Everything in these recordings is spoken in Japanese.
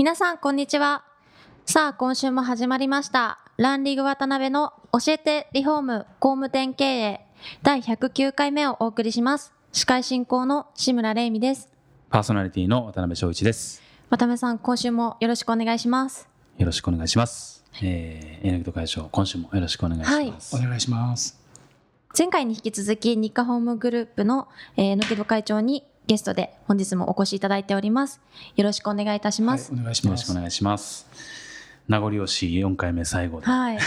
皆さんこんにちはさあ今週も始まりましたランリグ渡辺の教えてリフォーム工務店経営第109回目をお送りします司会進行の志村玲美ですパーソナリティの渡辺翔一です。渡辺さん今週もよろしくお願いしますよろしくお願いします。えー、柳戸会長、今週もよろしくお願いします。お願いします。前回に引き続き日課ホームグループの、えー、野木戸会長にゲストで本日もお越しいただいております。よろしくお願いいたしはいます、お願いします。よろしくお願いします。名残惜しい4回目最後で、はい、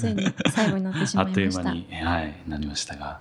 ついに最後になってしま あっといいましたう間に、はい、なりましたが、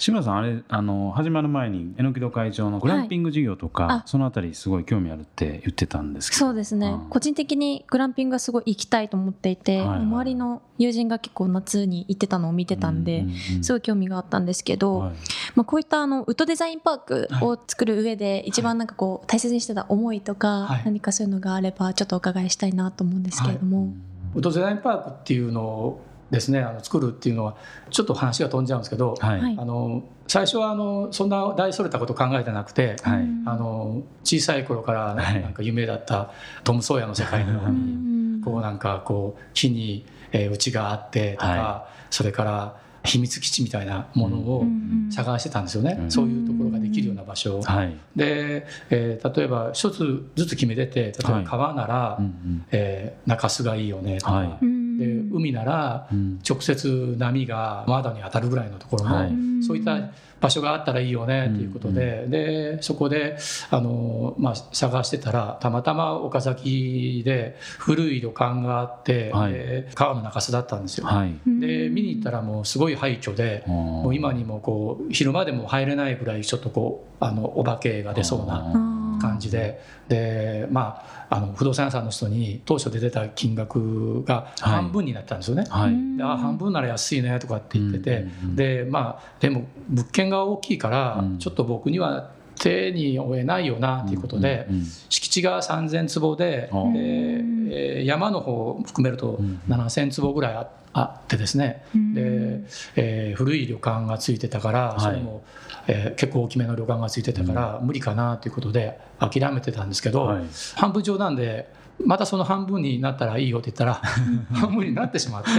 志村さん、あれ、あの、始まる前に、榎戸会長のグランピング事業とか、はいあ。そのあたりすごい興味あるって言ってたんですけど。そうですね、うん。個人的にグランピングがすごい行きたいと思っていて、はいはい。周りの友人が結構夏に行ってたのを見てたんで、うううん。すごい興味があったんですけど、はい。まあ、こういったあのウッドデザインパークを作る上で一番なんかこう大切にしてた思いとか、はい。何かそういうのがあればちょっとお伺いしたいなと思うんですけれども、ウッドデザインパークっていうのをですね、あの作るっていうのはちょっと話が飛んじゃうんですけど、はい。はい。あの最初はあのそんな大それたこと考えてなくて、はい。うん。あの小さい頃からはい。なんか夢だったトム・ソーヤの世界のよううに、ん。こうなんかこう木にえー家があってとか、はそれから秘密基地みたいなものをうん探してたんですよね、うん。そういうところができるような場所を。はい。で、えー例えば一つずつ決めてて例えば川なら、うんうん。えー中洲がいいよねとか、はい。うんで海ならうん。直接波が窓に当たるぐらいのところの、はい。そういった場所があったらいいよねということで,、でそこであの、まあ、探してたらたまたま岡崎で古い旅館があって、はい。で川の中洲だったんですよ。はい。で見に行ったらもうすごい廃墟で、もう今にもこう昼間でも入れないぐらいちょっとこうあのお化けが出そうな感じで。で、まあ、あの不動産屋さんの人に当初で出た金額が半分になったんですよね。はい。であ半分なら安いねとかって言ってて、うんうんうん。でまあでも物件が大きいから、うん。ちょっと僕には手に負えないよなということで、うんうん敷地が3,000坪で、えー山の方を含めるとうん。7,000坪ぐらいああってですね、で、えー古い旅館がついてたから、はい。それも、えー結構大きめの旅館がついてたから、無理かなということで諦めてたんですけど、はい。半分冗談でまたその半分になったらいいよって言ったら 半分になってしまって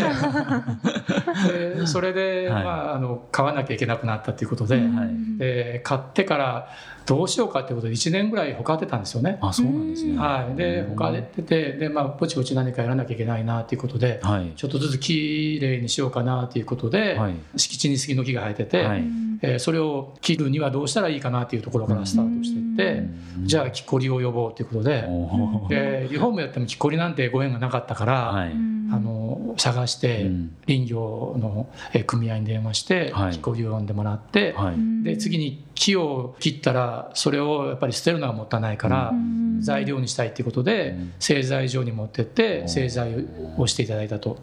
でそれで、はい。まあ、あの買わなきゃいけなくなったということで,、はい。で買ってからどうしようかということで1年ぐらいほかってたんですよね。あ、そうなんですね。はい、でうんほかっててで、まあ、ぼちぼち何かやらなきゃいけないなということで、はい。ちょっとずつきれいにしようかなということで、はい。敷地に杉の木が生えてて、はいえーそれを切るにはどうしたらいいかなというところからスタートしていって、じゃあ木こりを呼ぼうということで、でリフォームやっても木こりなんてご縁がなかったから、はい。あの探してうん林業のえー組合に電話してはい木こりを呼んでもらって、はい。で次に木を切ったらそれをやっぱり捨てるのはもったいないから、材料にしたいっていうことで、うん製材所に持ってってお製材をしていただいたと。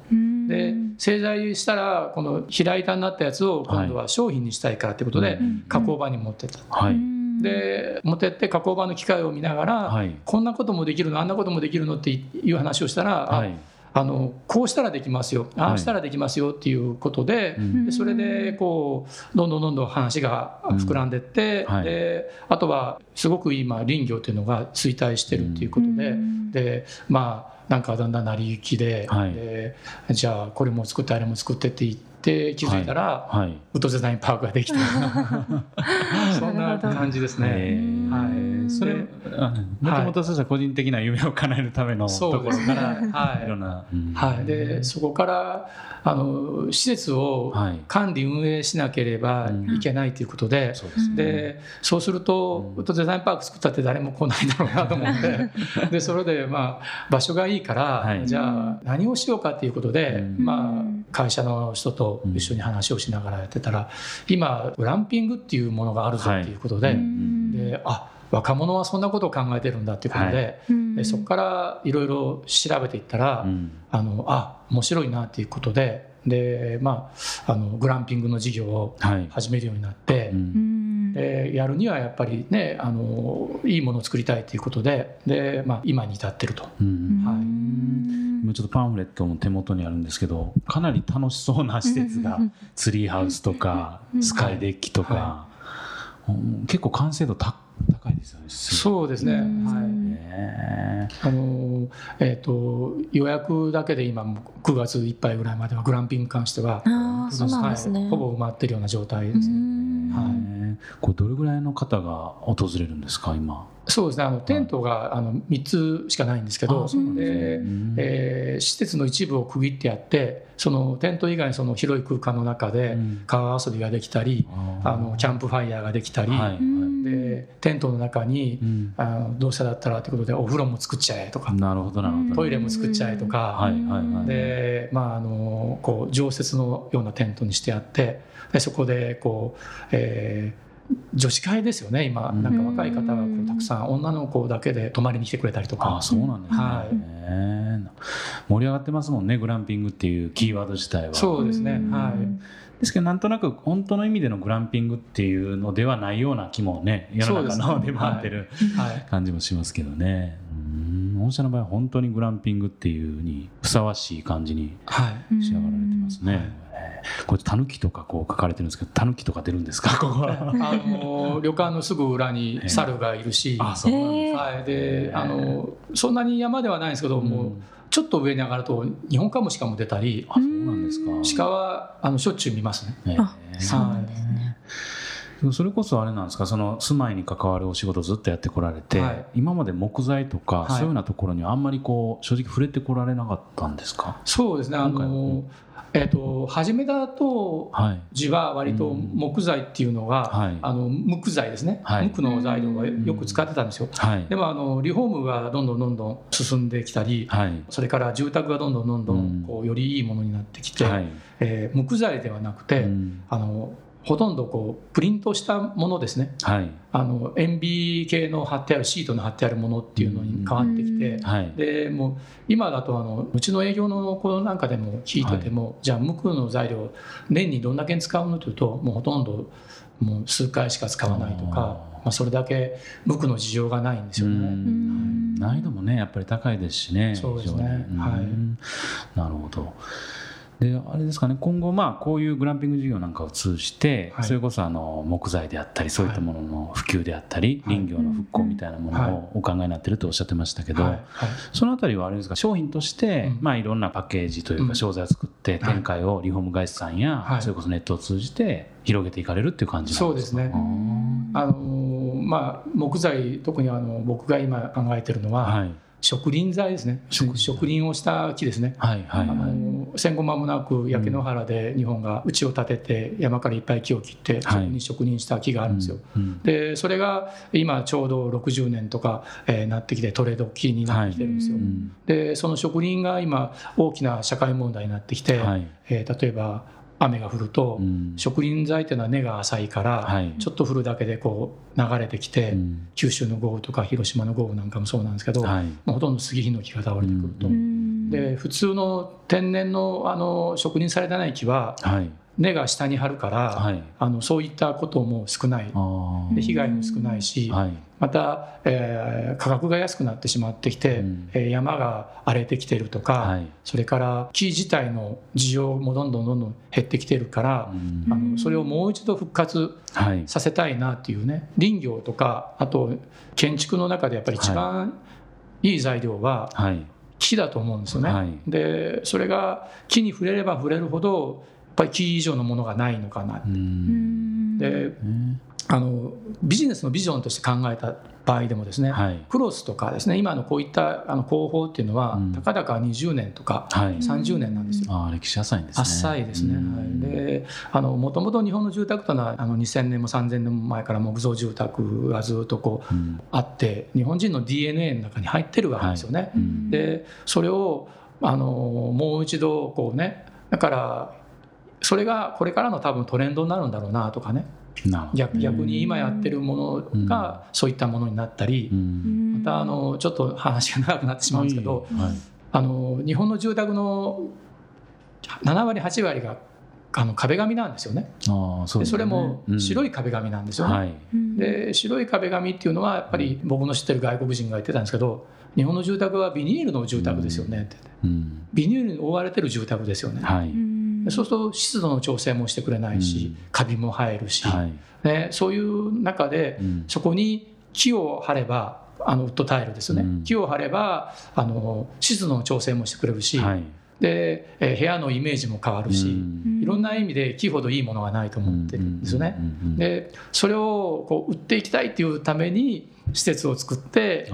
で製材したらこの平板になったやつを今度は商品にしたいからってことで、うん加工場に持ってった。はい。で持ってって加工場の機械を見ながら、はい。こんなこともできるのあんなこともできるのっていう話をしたら、あはい。あのこうしたらできますよああしたらできますよっていうことで,、うん。でそれでこうどんどんどんどん話が膨らんでって、うんはいであとはすごく今林業っていうのが衰退してるっていうことで、でまあなんかだんだん成り行きで,、はいでじゃあこれも作ってあれも作ってって言って気づいたら、はい。ウッドデザインパークができて そんな感じですね。えー。はい。それでもともとそうした個人的な夢を叶えるためのそうところから。はい。いろんな、うんはい、でそこからあの施設をはい。管理運営しなければいけないということで,、そうですね。でそうすると、うん。ウッドデザインパーク作ったって誰も来ないだろうなと思って。でそれで、まあ、場所がいいから、はい。じゃあ何をしようかということで、うん。まあ、会社の人とと一緒に話をしながらやってたら、今グランピングっていうものがあるぞっていうことで,、であ若者はそんなことを考えてるんだっていうことで,、でそこからいろいろ調べていったら、あのあ面白いなっていうことでで、まあ、あのグランピングの事業を始めるようになって。でやるにはやっぱりねあのいいものを作りたいということでで、まあ、今に至ってると、はい、今ちょっとパンフレットも手元にあるんですけどかなり楽しそうな施設がツリーハウスとかスカイデッキとか、はい、結構完成度高高いですよね。そうですね。はい。あのえっ、ー、と予約だけで今9月いっぱいぐらいまではグランピングに関しては、あそうなんですね、はい、ほぼ埋まってるような状態ですね。はい。これどれぐらいの方が訪れるんですか今？そうですね。あのテントがあの3つしかないんですけど、でえー、施設の一部を区切ってやってそのテント以外その広い空間の中で川遊びができたり、あのキャンプファイヤーができたり、でテントの中に、あのどうせだったらということでお風呂も作っちゃえとかなるほどなるほど。トイレも作っちゃえとか、でまああのこう常設のようなテントにしてあってでそこでこう、えー女子会ですよね今。なんか若い方がこうたくさん女の子だけで泊まりに来てくれたりとか。あそうなんですね、はい、盛り上がってますもんねグランピングっていうキーワード自体は。そうですねはい。ですけどなんとなく本当の意味でのグランピングっていうのではないような気もね世の中の出回ってる、感じもしますけどね。御社の場合は本当にグランピングっていうにふさわしい感じに仕上がられてますね。はいこれタヌキとかこう書かれてるんですけどタヌキとか出るんですか？ここは。あの旅館のすぐ裏に猿がいるし、あそうなんです、はい、であのそんなに山ではないんですけど、もうちょっと上に上がると日本カモシカも出たり。あそうなんですか。鹿はあのしょっちゅう見ますね。あそうなんですねそれこそあれなんですか？その住まいに関わるお仕事ずっとやってこられて、はい、今まで木材とか、そういうようなところにはあんまりこう正直触れてこられなかったんですか？そうですね。あのえーと、初めだと字は割と木材っていうのが、はい、あの無垢材ですね、はい、無垢の材料がよく使ってたんですよ、はい、でもあのリフォームがどんどんどんどん進んできたり、それから住宅がどんどんどんどんこうよりいいものになってきて、はい、えー、木材ではなくて、あのほとんどこうプリントしたものですね、はい、あの塩ビ系の貼ってあるシートの貼ってあるものっていうのに変わってきて、はい、でもう今だとあのうちの営業の子なんかでも聞いてても、はい、じゃあ無垢の材料年にどんだけ使うのというともうほとんどもう数回しか使わないとかまあ、それだけ無垢の事情がないんですよね。難易度もねやっぱり高いですしね。そうですね。はい。なるほど。であれですかね。今後まあこういうグランピング事業なんかを通じて、はい、それこそあの木材であったりそういったものの普及であったり、はい、林業の復興みたいなものをお考えになってるとおっしゃってましたけど、はい、そのあたりはあれですか？商品として、まあいろんなパッケージというか商材を作って展開をリフォーム会社さんや、それこそネットを通じて広げていかれるっていう感じなんですか？そうですね。あのまあ木材特にあの僕が今考えてるのは、はい植林材ですね。植林をした木ですね、はいはい、あの戦後間もなく焼け野原で日本が家を建てて山からいっぱい木を切ってそこに植林した木があるんですよ、はいうんうん、でそれが今ちょうど60年とか、えー、なってきてトレード木になってきてるんですよ、はい。でその植林が今大きな社会問題になってきて、はい、えー、例えば雨が降ると、植林材っていうのは根が浅いから、ちょっと降るだけでこう流れてきて、九州の豪雨とか広島の豪雨なんかもそうなんですけど、まあ、ほとんど杉ヒノキが倒れてくると。で普通の天然のあの植林されてない木は、根が下に張るから、はい、あのそういったことも少ない。で被害も少ないし、はい、また、えー、価格が安くなってしまってきて、うん、えー、山が荒れてきてるとか、はい、それから木自体の需要もどんどんどんどん減ってきてるから、うん、あのそれをもう一度復活させたいなっていうね林業とかあと建築の中でやっぱり一番い。い材料は、木だと思うんですよね。でそれが木に触れれば触れるほどぱり木以上のものがないのかなって。であのビジネスのビジョンとして考えた場合でもですね、はい、クロスとかですね今のこういったあの工法っていうのは、うん、たかだか20年とか30年なんですよ。あ歴史浅いんですね。浅いですね。はい、であのもともと日本の住宅というのはあの2000年も3000年も前から木造住宅がずっとこう、うん、あって日本人の DNA の中に入ってるわけですよね。はいうん、でそれをあのもう一度こうねだからそれがこれからの多分トレンドになるんだろうなとかね。逆逆に今やってるものがそういったものになったり、またあのちょっと話が長くなってしまうんですけど、あの日本の住宅の7割8割があの壁紙なんですよね。あそ、ね、それも白い壁紙なんですよね。はい、で白い壁紙っていうのはやっぱり僕の知ってる外国人が言ってたんですけど日本の住宅はビニールの住宅ですよねって、うん、ビニールに覆われてる住宅ですよね。はい、そうすると湿度の調整もしてくれないし、カビも生えるし、はい、でそういう中で、そこに木を張ればあのウッドタイルですよね、木を張ればあの湿度の調整もしてくれるし、はい、で、えー、部屋のイメージも変わるし、いろんな意味で木ほどいいものがないと思ってるんですよね。でそれをこう売っていきたいっていうために施設を作って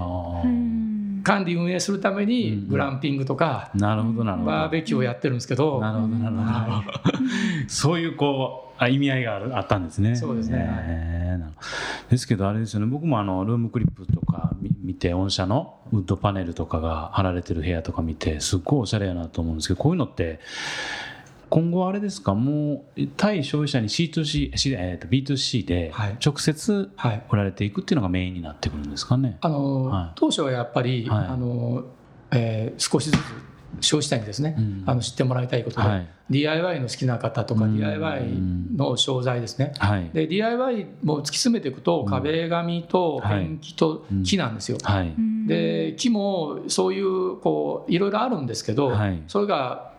管理運営するためにグランピングとか、なるほどなるほど。バーベキューをやってるんですけど。なるほどなるほど、はい、そういうこうあ意味合いがあったんですね。そうですね、えー、ですけどあれですよね。僕もあのルームクリップとか見て御社のウッドパネルとかが貼られてる部屋とか見てすっごいおしゃれやなと思うんですけどこういうのって今後あれですか？もう対消費者に C2C、えー、と B2C で直接売られていくっていうのがメインになってくるんですかね、あの、はい、当初はやっぱり、はい、あのえー、少しずつ消費者にですね、うん、あの知ってもらいたいことで、はい、DIY の好きな方とか、うん、DIY の商材ですね、はい、で DIY も突き詰めていくと、壁紙とペンキと木なんですよ、はい、で木もそういうこういろいろあるんですけど、それが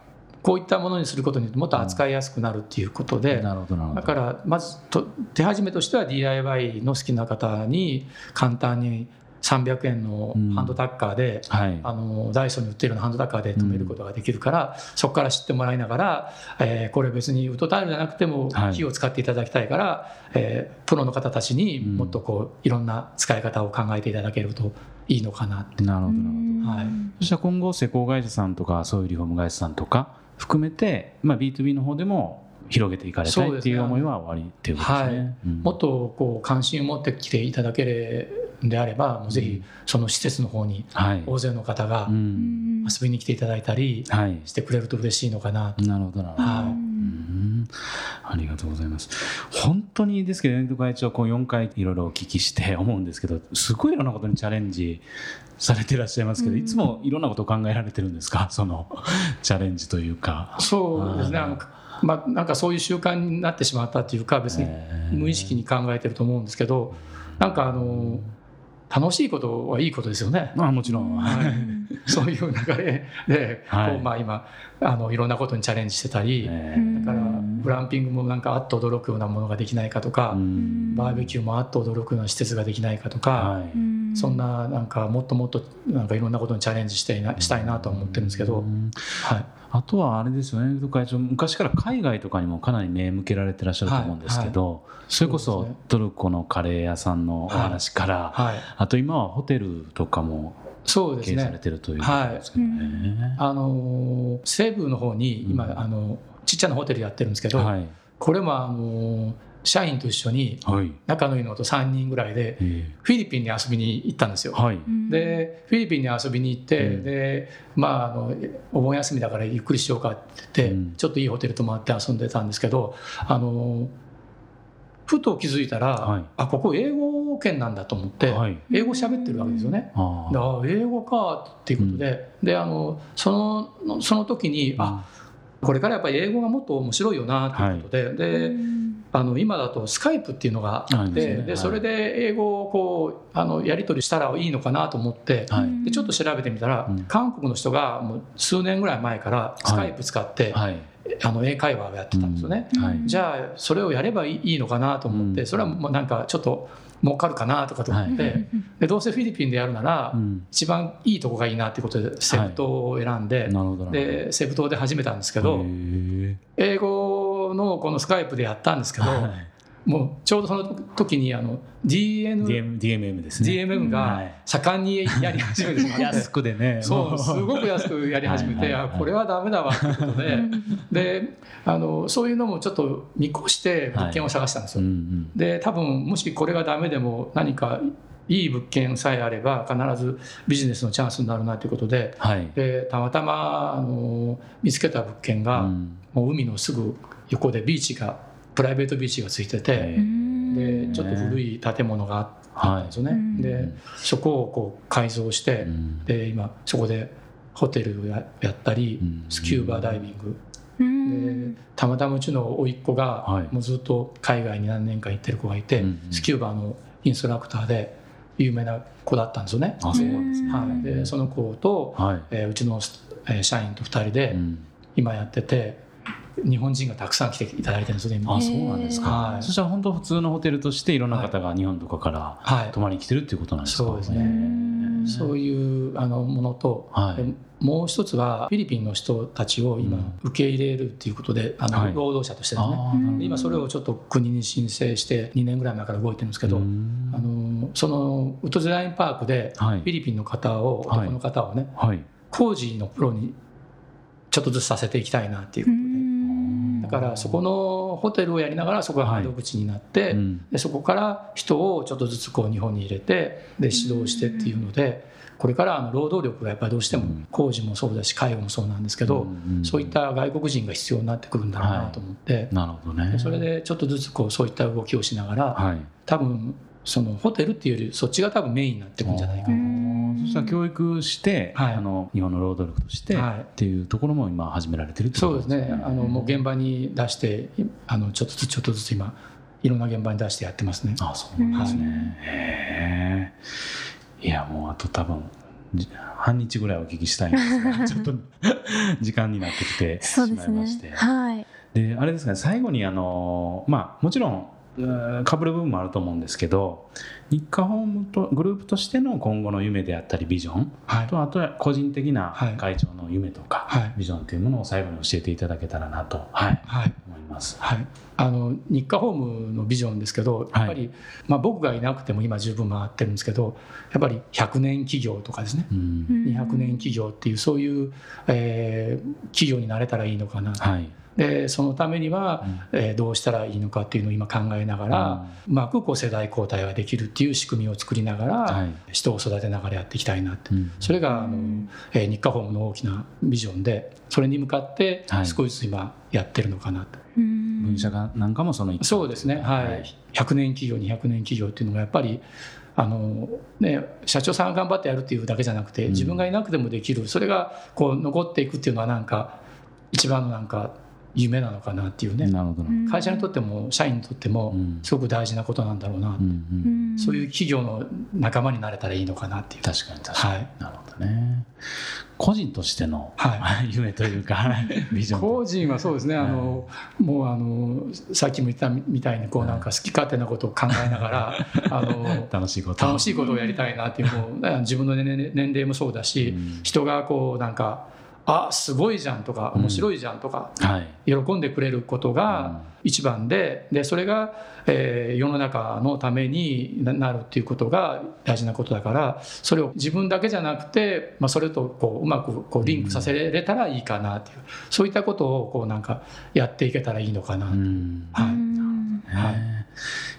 こういったものにすることによってもっと扱いやすくなるっていうことで、だからまずと手始めとしては DIY の好きな方に簡単に300円のハンドタッカーで、うんはい、あのダイソーに売ってるようなハンドタッカーで止めることができるから、うん、そこから知ってもらいながら、えー、これ別にウッドタイルじゃなくても木を使っていただきたいから、はい、えー、プロの方たちにもっとこういろんな使い方を考えていただけるといいのかなって。なるほどなるほど、はい、そしたら今後施工会社さんとかそういうリフォーム会社さんとか含めて、まあ、B2B の方でも広げていかれたいっていう思いは終わりっていうことですね。はい。うん、もっとこう関心を持ってきていただけるんであればもうぜひその施設の方に大勢の方が遊びに来ていただいたりしてくれると嬉しいのかなと。なるほどなるほど、はいありがとうございます。本当にですけど、遠藤会長、こう4回いろいろお聞きして思うんですけど、すごいいろんなことにチャレンジされてらっしゃいますけど、いつもいろんなことを考えられてるんですか、その チャレンジというか。そうですね。まあ、なんかそういう習慣になってしまったっていうか別に無意識に考えてると思うんですけどなんかあの楽しいことはいいことですよね。あもちろん、はい、そういう流れで、はい、こうまあ、今あのいろんなことにチャレンジしてたり、だからグランピングもなんかあっと驚くようなものができないかとかバーベキューもあっと驚くような施設ができないかとか、はい、そんななんかもっともっとなんかいろんなことにチャレンジしていなしたいなと思ってるんですけど、はい、あとはあれですよね。会長昔から海外とかにもかなり目向けられてらっしゃると思うんですけど、はい。はい、それこそトルコのカレー屋さんのお話から、はい、あと今はホテルとかもそうですね。されてるということですけどね。あの西部の方に今、うん、あのちっちゃなホテルやってるんですけど、はい、これもあの社員と一緒に仲のいいのと3人ぐらいでフィリピンに遊びに行ったんですよ。はい、でフィリピンに遊びに行って、でまああのお盆休みだからゆっくりしようかって言って、ちょっといいホテル泊まって遊んでたんですけどあのふと気づいたら、はい、あここ英語圏なんだと思って、はい、英語喋ってるわけですよね。あ英語かっていうことでうん、であのそのその時に、うん、あこれからやっぱり英語がもっと面白いよなということではい、であの今だとスカイプっていうのがあって、で、それで英語をこうあのやり取りしたらいいのかなと思って、でちょっと調べてみたら、韓国の人がもう数年ぐらい前からスカイプ使って、あの英会話をやってたんですよね、うん。はい、じゃあそれをやればいいのかなと思って、それはもうなんかちょっと儲かるかなとかと思って、はい、でどうせフィリピンでやるなら、一番いいとこがいいなっていうことでセブ島を選んで,、でセブ島で始めたんですけど英語のこのスカイプでやったんですけど、もうちょうどその時にあの DN DMM ですね。DMM が盛んにやり始めてしまって安くでね。そうすごく安くやり始めて、あこれはダメだわということで。であのそういうのもちょっと見越して物件を探したんですよ、で多分もしこれがダメでも何かいい物件さえあれば必ずビジネスのチャンスになるなということで。はい、でたまたまあの見つけた物件が、もう海のすぐ横でビーチがプライベートビーチがついててでちょっと古い建物があったんですよね、はい、でそこをこう改造して、で今そこでホテルをやったりスキューバダイビング。でたまたまうちの甥っ子が、もうずっと海外に何年か行ってる子がいて、スキューバのインストラクターで有名な子だったんですよね。あそうなんですね、はい、でその子と、はい。えー、うちの、えー、社員と2人で今やってて、日本人がたくさん来ていただいてるんですねあそうなんですか、はい、そしたら本当普通のホテルとしていろんな方が日本とかから泊まりに来てるっていうことなんですか、はい、そうですね。そういうあのものと、はい、もう一つはフィリピンの人たちを今受け入れるっていうことで、あの労働者としてですね、今それをちょっと国に申請して2年ぐらい前から動いてるんですけど、あのそのウッドデザインパークでフィリピンの方を、男の方をね、工事のプロにちょっとずつさせていきたいなっていうことでだからそこのホテルをやりながらそこが窓口になって、でそこから人をちょっとずつこう日本に入れてで指導してっていうので。これからあの労働力がやっぱりどうしても工事もそうだし介護もそうなんですけど、そういった外国人が必要になってくるんだろうなと思って、なるほどね、それでちょっとずつこうそういった動きをしながら、はい、多分そのホテルっていうよりそっちが多分メインになってくるんじゃないかなそしたら教育して、はい、あの日本の労働力として、はい、っていうところも今始められてるってことですね。そうですね。あのもう現場に出してあのちょっとずつちょっとずつ今いろんな現場に出してやってますね。あそうなんですね、はい、いやもうあと多分半日ぐらいお聞きしたいんですが ちょっと時間になってきてしまいまして、ね、はい。であれですね最後にあのまあもちろんかぶる部分もあると思うんですけど日課ホームとグループとしての今後の夢であったりビジョン、はい、とあとは個人的な会長の夢とか、はい、ビジョンというものを最後に教えていただけたらなと、はい、はい、思います。はい。あの日課ホームのビジョンですけどやっぱり、まあ、僕がいなくても今十分回ってるんですけどやっぱり100年企業とかですね、うん、200年企業っていうそういう、えー、企業になれたらいいのかな、はいでそのためには、うん、えー、どうしたらいいのかっていうのを今考えながら、うん、うまくこう世代交代ができるっていう仕組みを作りながら、はい、人を育てながらやっていきたいなって、うん、それがあの、えー、日課ホームの大きなビジョンでそれに向かって少しずつ今やってるのかなと。はい、分社がなんかもそのそうですね、はい、はい、100年企業200年企業っていうのがやっぱりあのね、社長さんが頑張ってやるっていうだけじゃなくて自分がいなくてもできるそれがこう残っていくっていうのはなんか一番のなんか夢なのかなっていうね。会社にとっても社員にとってもすごく大事なことなんだろうな、うんうん、そういう企業の仲間になれたらいいのかなっていう。確かに確かに、はい、なるほどね。個人としての、はい、夢というか ビジョン個人はそうですね。あの、もうあのさっきも言ったみたいにこうなんか好き勝手なことを考えながら あの楽しいこと。楽しいことをやりたいなっていうもう自分の年齢もそうだし、うん、人がこうなんかあすごいじゃんとか面白いじゃんとか、喜んでくれることが一番ででそれが、えー、世の中のためになるっていうことが大事なことだからそれを自分だけじゃなくて、まあ、それとこううまくこうリンクさせれたらいいかなっていう、そういったことをこうなんかやっていけたらいいのかな、はい、はい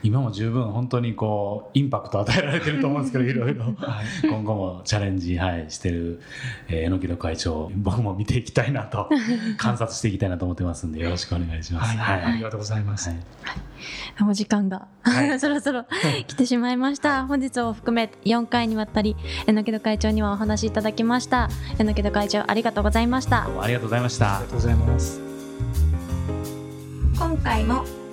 今も十分本当にこうインパクト与えられてると思うんですけど いろいろ今後もチャレンジ、はい、してる、えー、榎木戸会長僕も見ていきたいなと 観察していきたいなと思ってますんでよろしくお願いします。はい、はい、ありがとうございます。はい、お時間が、そろそろ来てしまいました。本日を含め4回にわたり榎木戸会長にはお話しいただきました。榎木戸会長ありがとうございました。ありがとうございました。ありがとうございます。今回も